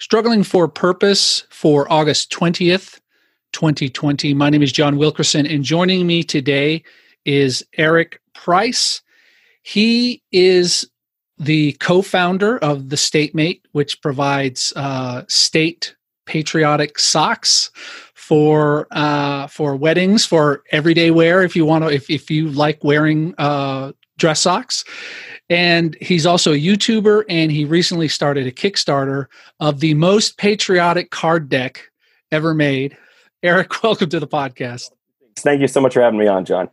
Struggling for Purpose for August 20th, 2020. My name is John Wilkerson, and joining me today is Eric Price. He is the co founder of the State Mate, which provides uh, state patriotic socks for uh, for weddings for everyday wear if you want to if, if you like wearing uh, dress socks and he's also a YouTuber, and he recently started a Kickstarter of the most patriotic card deck ever made. Eric, welcome to the podcast. Thank you so much for having me on, John.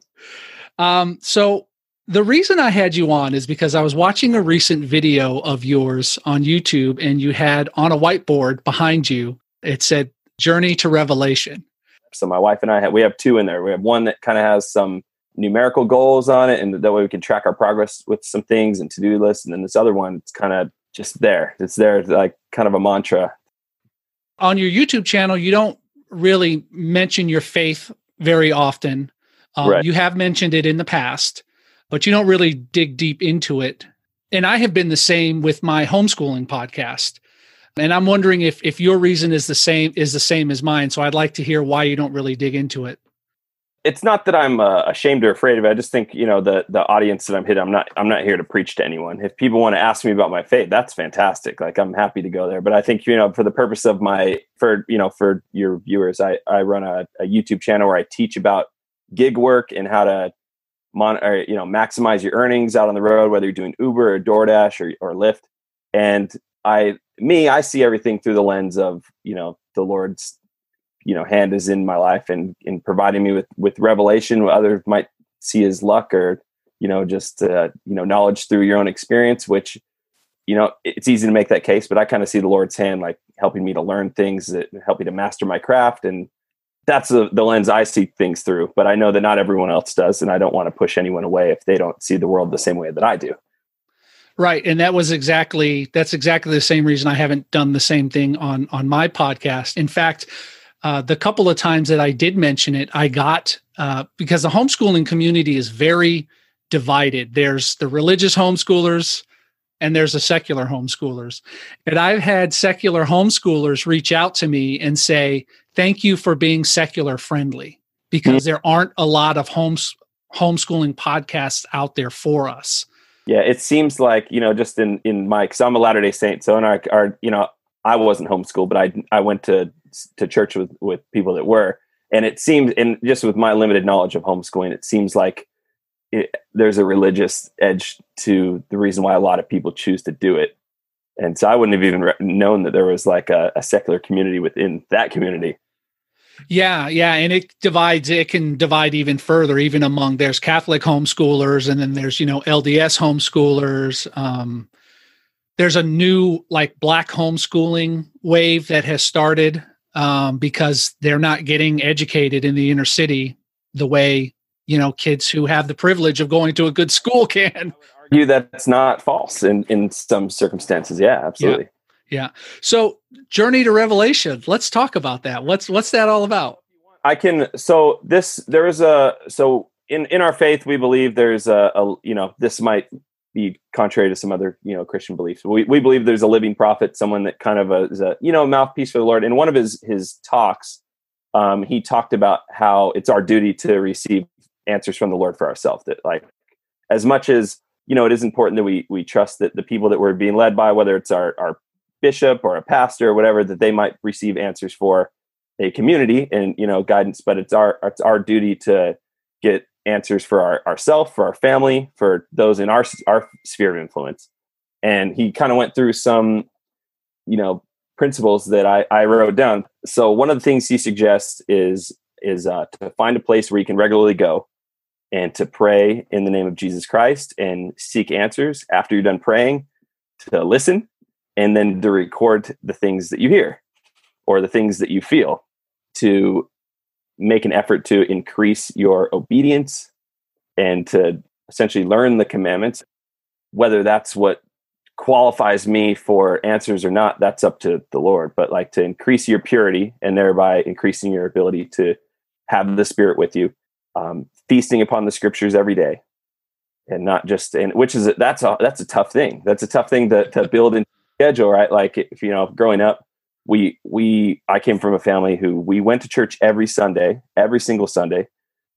Um, so, the reason I had you on is because I was watching a recent video of yours on YouTube, and you had on a whiteboard behind you, it said Journey to Revelation. So, my wife and I have, we have two in there. We have one that kind of has some numerical goals on it, and that way we can track our progress with some things and to do lists. And then this other one, it's kind of just there. It's there, like kind of a mantra. On your YouTube channel, you don't really mention your faith very often. Um, right. You have mentioned it in the past, but you don't really dig deep into it. And I have been the same with my homeschooling podcast. And I'm wondering if if your reason is the same is the same as mine. So I'd like to hear why you don't really dig into it it's not that I'm uh, ashamed or afraid of it. I just think you know the the audience that I'm hitting. I'm not I'm not here to preach to anyone. If people want to ask me about my faith, that's fantastic. Like I'm happy to go there. But I think you know for the purpose of my for you know for your viewers, I I run a, a YouTube channel where I teach about gig work and how to mon or, you know maximize your earnings out on the road, whether you're doing Uber or DoorDash or or Lyft. And I me I see everything through the lens of you know the Lord's you know hand is in my life and in providing me with with revelation. What others might see as luck or you know just uh, you know knowledge through your own experience which you know it's easy to make that case but i kind of see the lord's hand like helping me to learn things that help me to master my craft and that's the, the lens i see things through. But i know that not everyone else does and i don't want to push anyone away if they don't see the world the same way that i do. Right and that was exactly that's exactly the same reason i haven't done the same thing on on my podcast. In fact uh, the couple of times that I did mention it, I got uh, because the homeschooling community is very divided. There's the religious homeschoolers and there's the secular homeschoolers. And I've had secular homeschoolers reach out to me and say, Thank you for being secular friendly because there aren't a lot of homes homeschooling podcasts out there for us. Yeah, it seems like, you know, just in in my cuz I'm a Latter-day Saint, so in our our you know, I wasn't homeschooled, but I I went to to church with with people that were, and it seemed, and just with my limited knowledge of homeschooling, it seems like it, there's a religious edge to the reason why a lot of people choose to do it. And so I wouldn't have even re- known that there was like a, a secular community within that community. Yeah, yeah, and it divides. It can divide even further, even among there's Catholic homeschoolers, and then there's you know LDS homeschoolers. Um, there's a new like black homeschooling wave that has started um, because they're not getting educated in the inner city the way you know kids who have the privilege of going to a good school can. Argue that's not false in in some circumstances. Yeah, absolutely. Yeah. yeah. So, journey to revelation. Let's talk about that. What's what's that all about? I can. So this there is a so in in our faith we believe there's a, a you know this might be contrary to some other you know Christian beliefs. We we believe there's a living prophet, someone that kind of a, is a you know mouthpiece for the Lord. In one of his his talks, um, he talked about how it's our duty to receive answers from the Lord for ourselves. That like as much as you know, it is important that we we trust that the people that we're being led by, whether it's our our bishop or a pastor or whatever, that they might receive answers for a community and you know guidance. But it's our it's our duty to get answers for our ourself, for our family, for those in our our sphere of influence. And he kind of went through some, you know, principles that I, I wrote down. So one of the things he suggests is is uh, to find a place where you can regularly go and to pray in the name of Jesus Christ and seek answers after you're done praying, to listen, and then to record the things that you hear or the things that you feel, to make an effort to increase your obedience and to essentially learn the commandments. Whether that's what qualifies me for answers or not, that's up to the Lord. But like to increase your purity and thereby increasing your ability to have the Spirit with you, um, feasting upon the Scriptures every day, and not just and which is that's a that's a tough thing. That's a tough thing to to build into schedule, right? Like if you know, growing up, we we I came from a family who we went to church every Sunday, every single Sunday,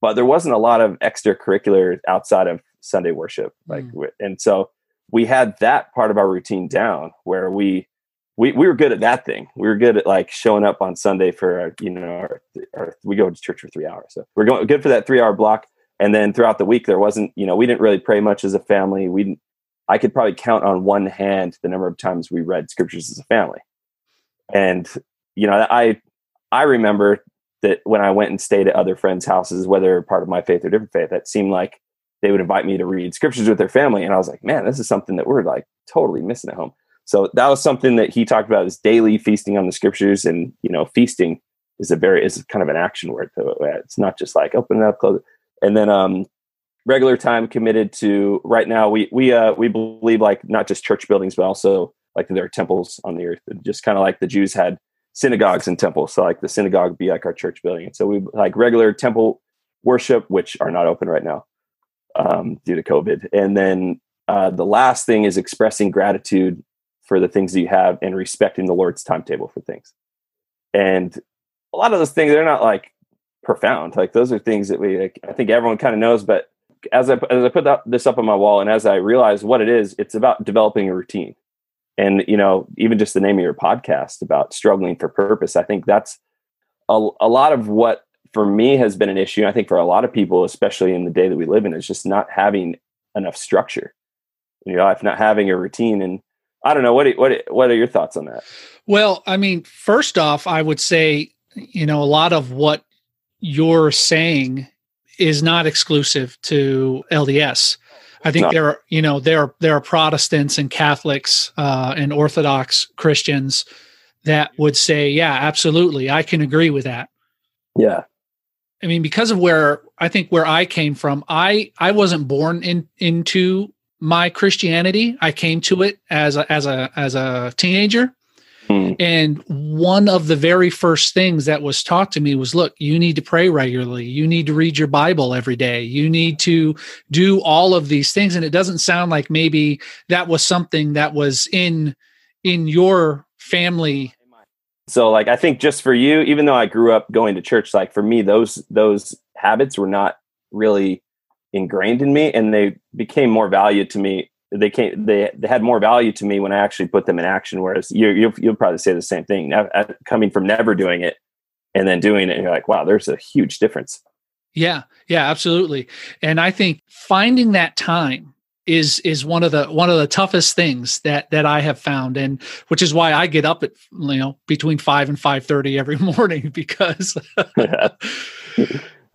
but there wasn't a lot of extracurricular outside of Sunday worship. Like, mm. and so we had that part of our routine down where we we we were good at that thing. We were good at like showing up on Sunday for our, you know, our, our, we go to church for three hours. So we're going good for that three hour block. And then throughout the week, there wasn't, you know, we didn't really pray much as a family. We didn't. I could probably count on one hand the number of times we read scriptures as a family. And you know, I I remember that when I went and stayed at other friends' houses, whether part of my faith or different faith, that seemed like they would invite me to read scriptures with their family, and I was like, man, this is something that we're like totally missing at home. So that was something that he talked about is daily feasting on the scriptures, and you know, feasting is a very is kind of an action word. So it's not just like open it up, close it. And then um, regular time committed to right now we we uh we believe like not just church buildings but also like there are temples on the earth just kind of like the jews had synagogues and temples so like the synagogue be like our church building. And so we like regular temple worship which are not open right now um, due to covid. And then uh, the last thing is expressing gratitude for the things that you have and respecting the lord's timetable for things. And a lot of those things they're not like profound. Like those are things that we like, i think everyone kind of knows but as I as I put that, this up on my wall, and as I realized what it is, it's about developing a routine. And you know, even just the name of your podcast about struggling for purpose, I think that's a, a lot of what for me has been an issue. I think for a lot of people, especially in the day that we live in, is just not having enough structure in your life, not having a routine. And I don't know what what what are your thoughts on that? Well, I mean, first off, I would say you know a lot of what you're saying is not exclusive to LDS. I think no. there are, you know, there are there are Protestants and Catholics uh, and Orthodox Christians that would say, yeah, absolutely, I can agree with that. Yeah. I mean, because of where I think where I came from, I I wasn't born in into my Christianity. I came to it as a as a as a teenager. Mm. And one of the very first things that was taught to me was look, you need to pray regularly. You need to read your Bible every day. You need to do all of these things. And it doesn't sound like maybe that was something that was in in your family. So like I think just for you, even though I grew up going to church, like for me, those those habits were not really ingrained in me and they became more valued to me they came they, they had more value to me when I actually put them in action. Whereas you you you'll probably say the same thing. Now, coming from never doing it and then doing it, you're like, wow, there's a huge difference. Yeah, yeah, absolutely. And I think finding that time is is one of the one of the toughest things that that I have found, and which is why I get up at you know between five and five thirty every morning because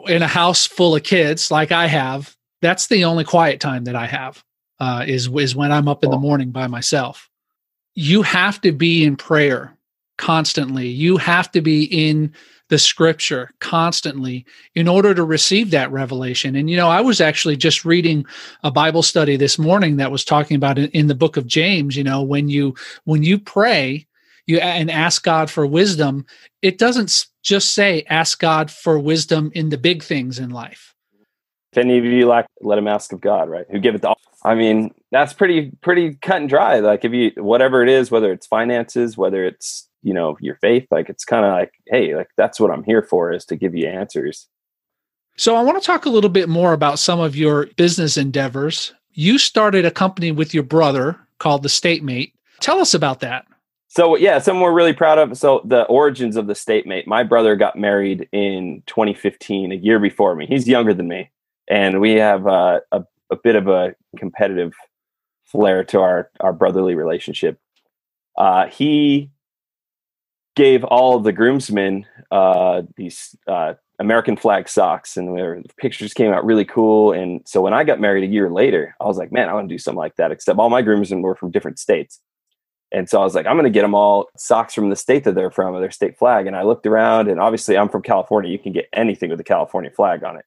in a house full of kids like I have, that's the only quiet time that I have uh, is is when I'm up in the morning by myself. You have to be in prayer constantly. You have to be in the scripture constantly in order to receive that revelation. And you know, I was actually just reading a Bible study this morning that was talking about in, in the book of James. You know, when you when you pray, you and ask God for wisdom, it doesn't just say ask God for wisdom in the big things in life. If any of you lack, let him ask of God, right? Who giveth all I mean, that's pretty pretty cut and dry. Like if you whatever it is, whether it's finances, whether it's you know your faith, like it's kind of like, hey, like that's what I'm here for is to give you answers. So I want to talk a little bit more about some of your business endeavors. You started a company with your brother called the State Mate. Tell us about that. So yeah, something we're really proud of. So the origins of the State Mate. My brother got married in 2015, a year before me. He's younger than me, and we have uh, a a bit of a competitive flair to our our brotherly relationship. Uh, he gave all the groomsmen uh, these uh, American flag socks, and the pictures came out really cool. And so when I got married a year later, I was like, man, I want to do something like that. Except all my groomsmen were from different states. And so I was like, I'm going to get them all socks from the state that they're from, or their state flag. And I looked around, and obviously, I'm from California. You can get anything with the California flag on it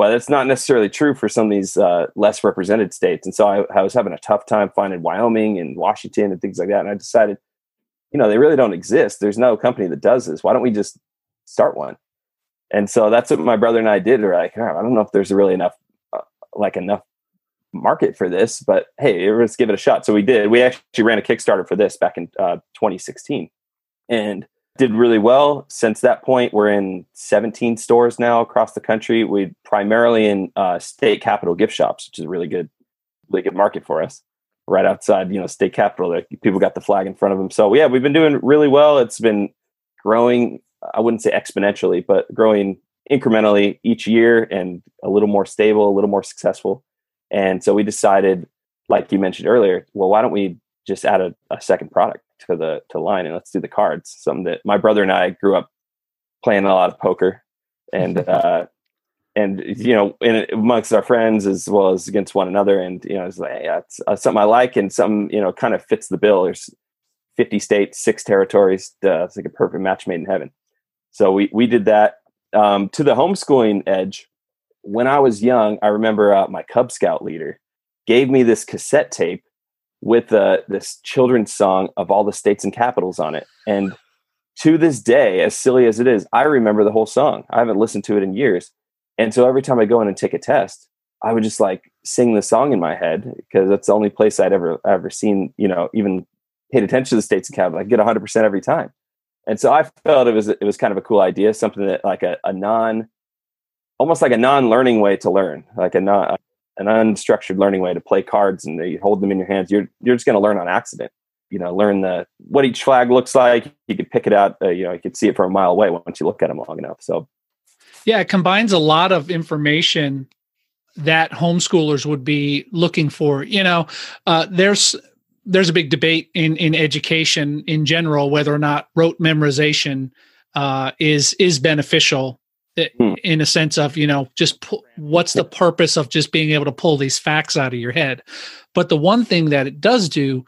but it's not necessarily true for some of these uh, less represented states. And so I, I, was having a tough time finding Wyoming and Washington and things like that. And I decided, you know, they really don't exist. There's no company that does this. Why don't we just start one? And so that's what my brother and I did. We're like, oh, I don't know if there's really enough, uh, like enough market for this, but hey, let's give it a shot. So we did. We actually ran a Kickstarter for this back in uh, 2016. and did really well. Since that point, we're in 17 stores now across the country. We primarily in uh, state capitol gift shops, which is a really good, really good market for us. Right outside, you know, state capitol, people got the flag in front of them. So yeah, we've been doing really well. It's been growing. I wouldn't say exponentially, but growing incrementally each year and a little more stable, a little more successful. And so we decided, like you mentioned earlier, well, why don't we just add a, a second product to the to line and let's do the cards. Something that my brother and I grew up playing a lot of poker, and uh, and you know, in, amongst our friends as well as against one another. And you know, it's like uh, something I like, and something you know kind of fits the bill. There's 50 states, six territories. Uh, it's like a perfect match made in heaven. So we we did that um, to the homeschooling edge. When I was young, I remember uh, my Cub Scout leader gave me this cassette tape with uh, this children's song of all the states and capitals on it. And to this day, as silly as it is, I remember the whole song. I haven't listened to it in years. And so every time I go in and take a test, I would just like sing the song in my head because that's the only place I'd ever ever seen, you know, even paid attention to the states and capitals. I get 100% every time. And so I felt it was it was kind of a cool idea, something that like a, a non almost like a non-learning way to learn, like a non an unstructured learning way to play cards and you hold them in your hands you're you're just going to learn on accident. You know learn the what each flag looks like. You could pick it out uh, you know you could see it from a mile away once you look at them long enough so. Yeah it combines a lot of information that homeschoolers would be looking for. You know uh, there's there's a big debate in in education in general whether or not rote memorization uh, is is beneficial hmm. in a sense of you know just pu- what's the purpose of just being able to pull these facts out of your head? But the one thing that it does do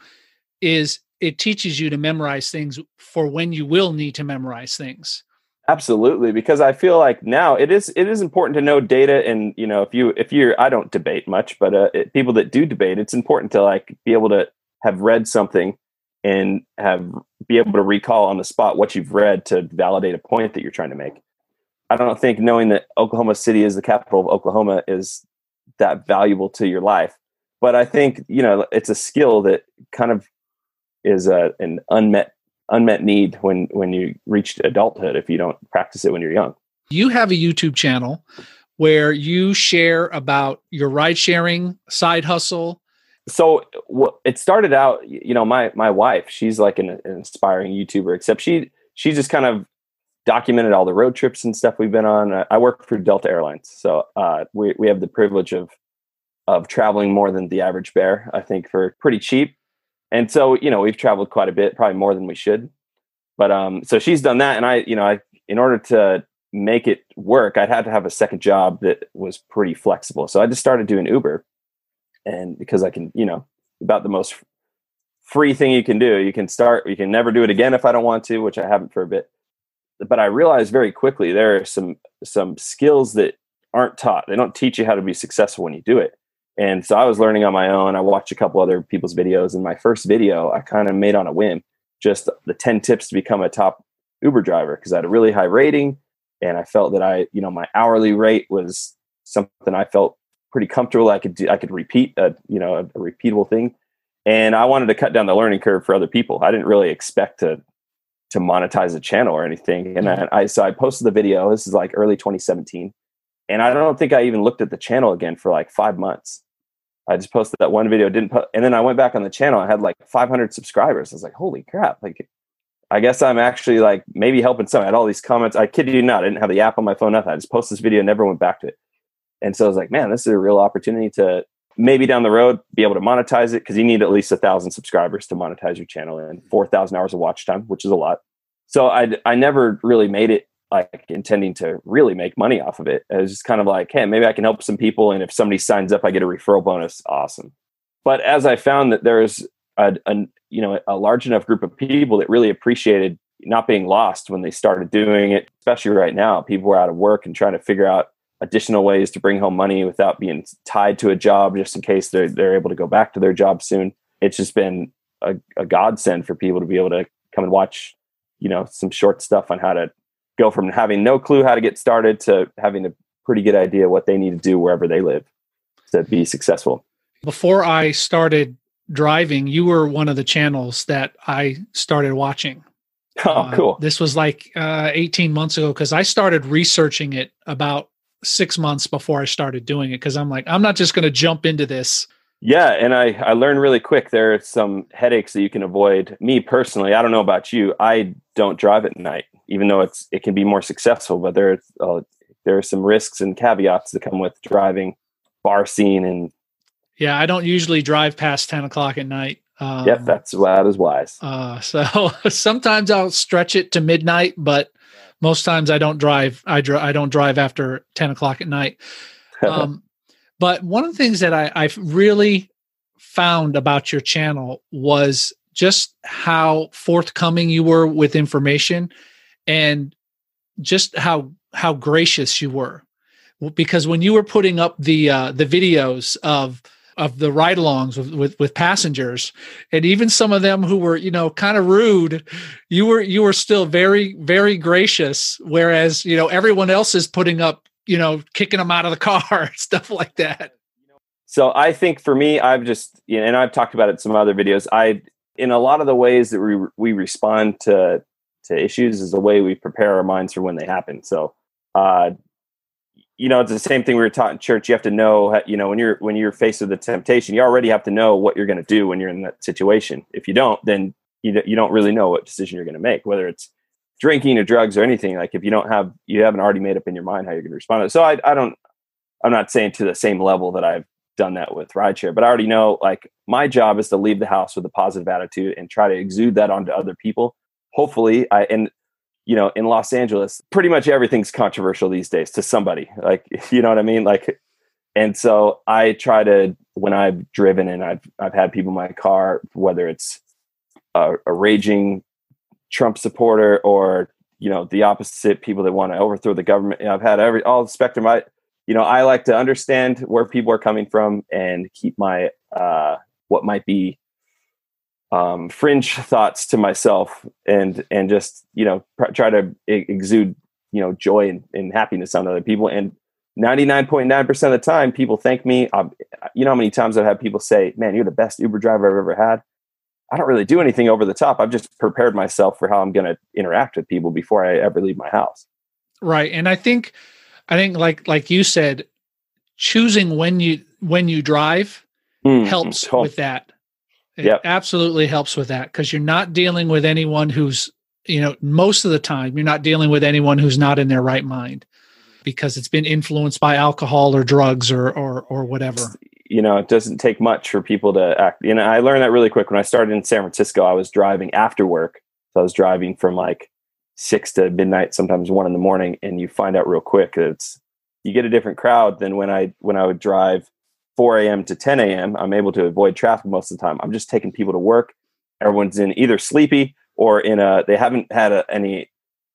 is it teaches you to memorize things for when you will need to memorize things. Absolutely because i feel like now it is it is important to know data and you know if you if you're i don't debate much but uh, it, people that do debate it's important to like be able to have read something and have be able to recall on the spot what you've read to validate a point that you're trying to make I don't think knowing that Oklahoma City is the capital of Oklahoma is that valuable to your life. But I think you know it's a skill that kind of is a, an unmet unmet need when when you reach adulthood if you don't practice it when you're young. You have a YouTube channel where you share about your ride sharing side hustle. So it started out, you know, my my wife, she's like an, an inspiring YouTuber, except she she just kind of documented all the road trips and stuff we've been on. I work for Delta Airlines, so uh, we we have the privilege of of traveling more than the average bear. I think for pretty cheap, and so you know we've traveled quite a bit, probably more than we should. But um, so she's done that, and I, you know, I in order to make it work, I'd had to have a second job that was pretty flexible. So I just started doing Uber, and because I can, you know, about the most free thing you can do. You can start. You can never do it again if I don't want to, which I haven't for a bit but I realized very quickly there are some some skills that aren't taught. They don't teach you how to be successful when you do it. And so I was learning on my own. I watched a couple other people's videos. And my first video I kind of made on a whim, just the 10 tips to become a top Uber driver because I had a really high rating and I felt that I, you know, my hourly rate was something I felt pretty comfortable. I could do, I could repeat a, you know, a, a repeatable thing. And I wanted to cut down the learning curve for other people. I didn't really expect to to monetize a channel or anything. And mm-hmm. I, I, so I posted the video. This is like early 2017, and I don't think I even looked at the channel again for like five months. I just posted that one video, didn't put, and then I went back on the channel. I had like 500 subscribers. I was like, holy crap! Like, I guess I'm actually like maybe helping some. I had all these comments. I kid you not, I didn't have the app on my phone. Nothing. I just posted this video, never went back to it. And so I was like, man, this is a real opportunity to maybe down the road be able to monetize it because you need at least a thousand subscribers to monetize your channel and 4,000 hours of watch time, which is a lot. So I, I never really made it like intending to really make money off of it. It was just kind of like, hey, maybe I can help some people. And if somebody signs up, I get a referral bonus. Awesome. But as I found that there's a, a you know a large enough group of people that really appreciated not being lost when they started doing it, especially right now, people were out of work and trying to figure out additional ways to bring home money without being tied to a job just in case they're, they're able to go back to their job soon. It's just been a, a godsend for people to be able to come and watch, you know, some short stuff on how to go from having no clue how to get started to having a pretty good idea what they need to do wherever they live to be successful. Before I started driving, you were one of the channels that I started watching. Oh, uh, cool. This was like uh, 18 months ago because I started researching it about six months before I started doing it because I'm like, I'm not just going to jump into this. Yeah, and I I learned really quick there are some headaches that you can avoid. Me personally, I don't know about you. I don't drive at night, even though it's it can be more successful. But there uh, there are some risks and caveats that come with driving, bar scene, and yeah, I don't usually drive past 10 o'clock at night. Um, yep, that's that is wise. Uh, so sometimes I'll stretch it to midnight, but most times I don't drive. I dr- I don't drive after ten o'clock at night. Um, but one of the things that I, I've really found about your channel was just how forthcoming you were with information, and just how how gracious you were. Because when you were putting up the uh, the videos of of the ride-alongs with, with, with passengers. And even some of them who were you know kind of rude you were you were still very very gracious. Whereas you know everyone else is putting up you know kicking them out of the car stuff like that. So i think for me i've just you know, and i've talked about it in some other videos. I in a lot of the ways that we we respond to to issues is the way we prepare our minds for when they happen. So uh you know, it's the same thing we were taught in church. You have to know, you know, when you're when you're faced with a temptation, you already have to know what you're going to do when you're in that situation. If you don't, then you you don't really know what decision you're going to make, whether it's drinking or drugs or anything. Like if you don't have you haven't already made up in your mind how you're going to respond. So I I don't I'm not saying to the same level that I've done that with rideshare, but I already know like my job is to leave the house with a positive attitude and try to exude that onto other people. Hopefully, I and you know, in Los Angeles, pretty much everything's controversial these days to somebody. Like, you know what I mean? Like, and so I try to when I've driven and I've I've had people in my car, whether it's a, a raging Trump supporter or you know the opposite, people that want to overthrow the government. You know, I've had every all the spectrum. I you know I like to understand where people are coming from and keep my uh, what might be um, fringe thoughts to myself and and just you know pr- try to exude you know joy and, and, happiness on other people. And 99.9% of the time people thank me. Um, you know how many times i've had people say man you're the best uber driver i've ever had. I don't really do anything over the top. I've just prepared myself for how i'm going to interact with people before i ever leave my house. Right. And i think i think like like you said choosing when you when you drive mm, helps with that it yep. absolutely helps with that because you're not dealing with anyone who's, you know, most of the time, you're not dealing with anyone who's not in their right mind mm-hmm. because it's been influenced by alcohol or drugs or or or whatever. You know, it doesn't take much for people to act. You know, I learned that really quick when I started in San Francisco. I was driving after work, so I was driving from like six to midnight, sometimes one in the morning, and you find out real quick that it's you get a different crowd than when I when I would drive 4 a.m. to 10 a.m. I'm able to avoid traffic most of the time. I'm just taking people to work. Everyone's in either sleepy or in a, they haven't had a, any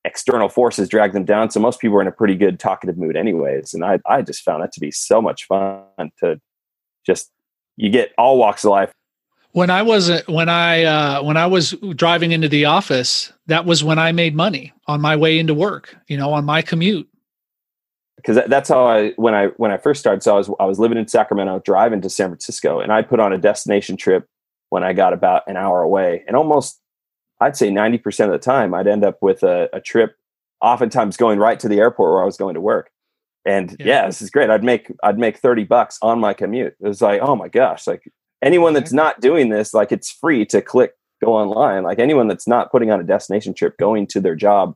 external forces drag them down. So most people are in a pretty good talkative mood anyways. And I, I just found that to be so much fun to just, you get all walks of life. When I wasn't, when I, uh, when I was driving into the office, that was when I made money on my way into work, you know, on my commute because that's how I when I when I first started. So I was I was living in Sacramento, driving to San Francisco, and I put on a destination trip when I got about an hour away, and almost I'd say ninety percent of the time I'd end up with a, a, trip, oftentimes going right to the airport where I was going to work. And yeah. yeah. this is great. I'd make I'd make thirty bucks on my commute. It was like, oh my gosh, like anyone that's not doing this, like it's free to click go online. Like anyone that's not putting on a destination trip, going to their job,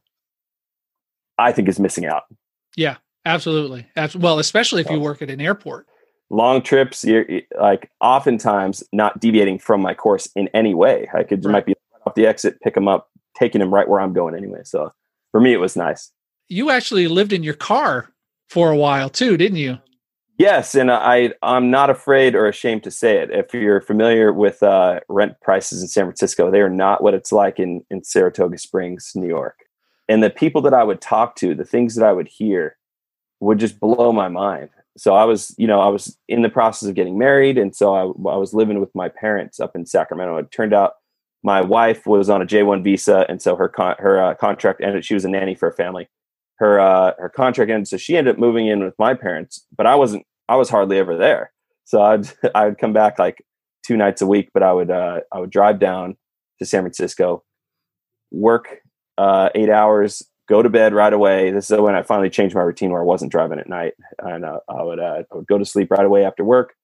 I think is missing out. Yeah, Absolutely. Well, especially if you work at an airport. Long trips, you're like oftentimes not deviating from my course in any way. I could right. might be off the exit, pick them up, taking them right where I'm going anyway. So for me, it was nice. You actually lived in your car for a while too, didn't you? Yes, and I I'm not afraid or ashamed to say it. If you're familiar with uh, rent prices in San Francisco, they are not what it's like in in Saratoga Springs, New York. And the people that I would talk to, the things that I would hear, would just blow my mind. So I was, you know, I was in the process of getting married, and so I, I was living with my parents up in Sacramento. It turned out my wife was on a J one visa, and so her con- her uh, contract ended. She was a nanny for a family. Her uh, her contract ended, so she ended up moving in with my parents. But I wasn't. I was hardly ever there. So I'd I would come back like two nights a week, but I would uh, I would drive down to San Francisco, work uh, eight hours, go to bed right away. This is when I finally changed my routine where I wasn't driving at night, and uh, I would uh, I would go to sleep right away after work,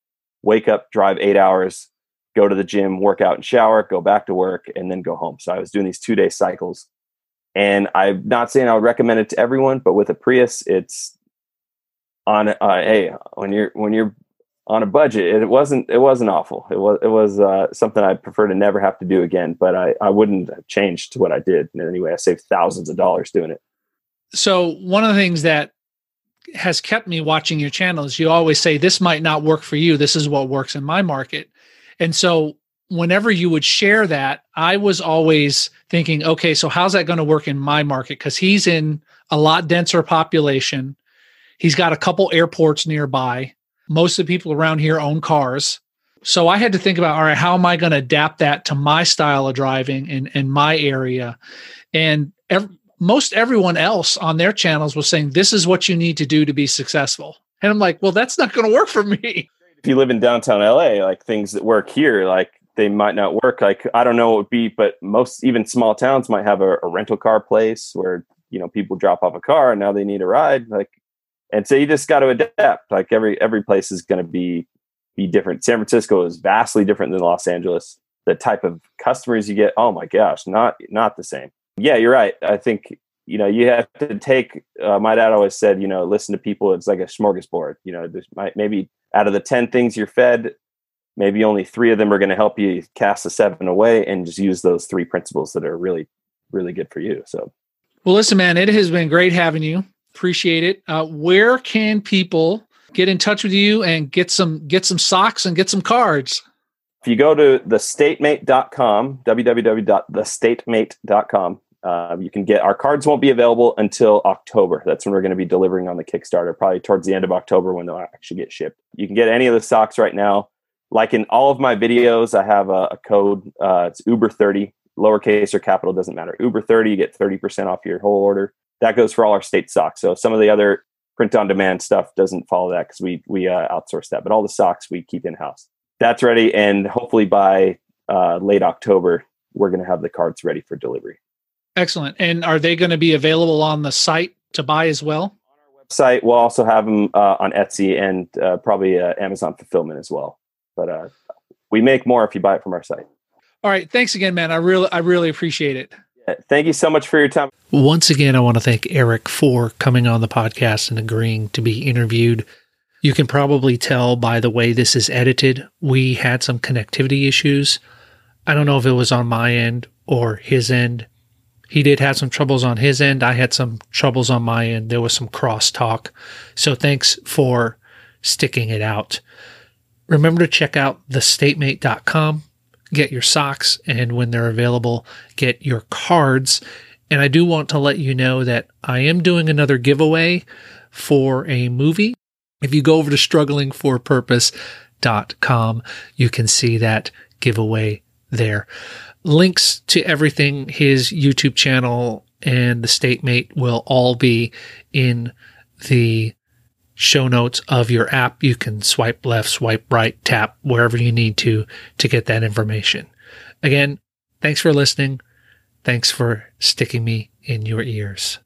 wake up, drive eight hours, go to the gym, work out and shower, go back to work, and then go home. So I was doing these two day cycles. And I'm not saying I would recommend it to everyone, but with a Prius, it's on. Uh, hey, when you're when you're on a budget, it wasn't it wasn't awful. It was it was uh, something I prefer to never have to do again. But I I wouldn't have changed what I did anyway. I saved thousands of dollars doing it. So one of the things that has kept me watching your channel is you always say this might not work for you. This is what works in my market. And so whenever you would share that, I was always thinking, okay, so how's that going to work in my market? Because he's in a lot denser population. He's got a couple airports nearby. Most of the people around here own cars. So I had to think about, all right, how am I going to adapt that to my style of driving in, in my area? And ev- most everyone else on their channels was saying, this is what you need to do to be successful. And I'm like, well, that's not going to work for me. If you live in downtown LA, like things that work here, like they might not work. Like I don't know what it would be, but most even small towns might have a, a rental car place where you know people drop off a car and now they need a ride. Like and so you just got to adapt. Like every every place is going to be be different. San francisco is vastly different than los angeles. The type of customers you get oh my gosh not not the same. Yeah you're right. I think you know you have to take uh, my dad always said you know listen to people it's like a smorgasbord. You know there's might maybe out of the 10 things you're fed maybe only three of them are going to help you cast the seven away and just use those three principles that are really really good for you so. Well listen man it has been great having you Appreciate it. Uh, where can people get in touch with you and get some get some socks and get some cards? If you go to thestatemate.com, www.thestatemate.com, uh, you can get our cards won't be available until October. That's when we're going to be delivering on the Kickstarter, probably towards the end of October when they'll actually get shipped. You can get any of the socks right now. Like in all of my videos, I have a, a code. Uh, it's Uber30, lowercase or capital, doesn't matter. Uber30, you get 30% off your whole order that goes for all our state socks. So some of the other print on demand stuff doesn't follow that because we we uh, outsource that. But all the socks we keep in house. That's ready, and hopefully by uh, late October we're going to have the cards ready for delivery. Excellent. And are they going to be available on the site to buy as well? On our website, we'll also have them uh, on Etsy and uh, probably uh, Amazon fulfillment as well. But uh, we make more if you buy it from our site. All right. Thanks again, man. I really I really appreciate it. Uh, thank you so much for your time. Once again, I want to thank Eric for coming on the podcast and agreeing to be interviewed. You can probably tell by the way this is edited, we had some connectivity issues. I don't know if it was on my end or his end. He did have some troubles on his end. I had some troubles on my end. There was some crosstalk. So thanks for sticking it out. Remember to check out thestatemate.com get your socks and when they're available, get your cards. And I do want to let you know that I am doing another giveaway for a movie. If you go over to strugglingforpurpose.com, you can see that giveaway there. Links to everything, his YouTube channel and the state mate will all be in the show notes of your app. You can swipe left, swipe right, tap wherever you need to to get that information. Again, thanks for listening. Thanks for sticking me in your ears.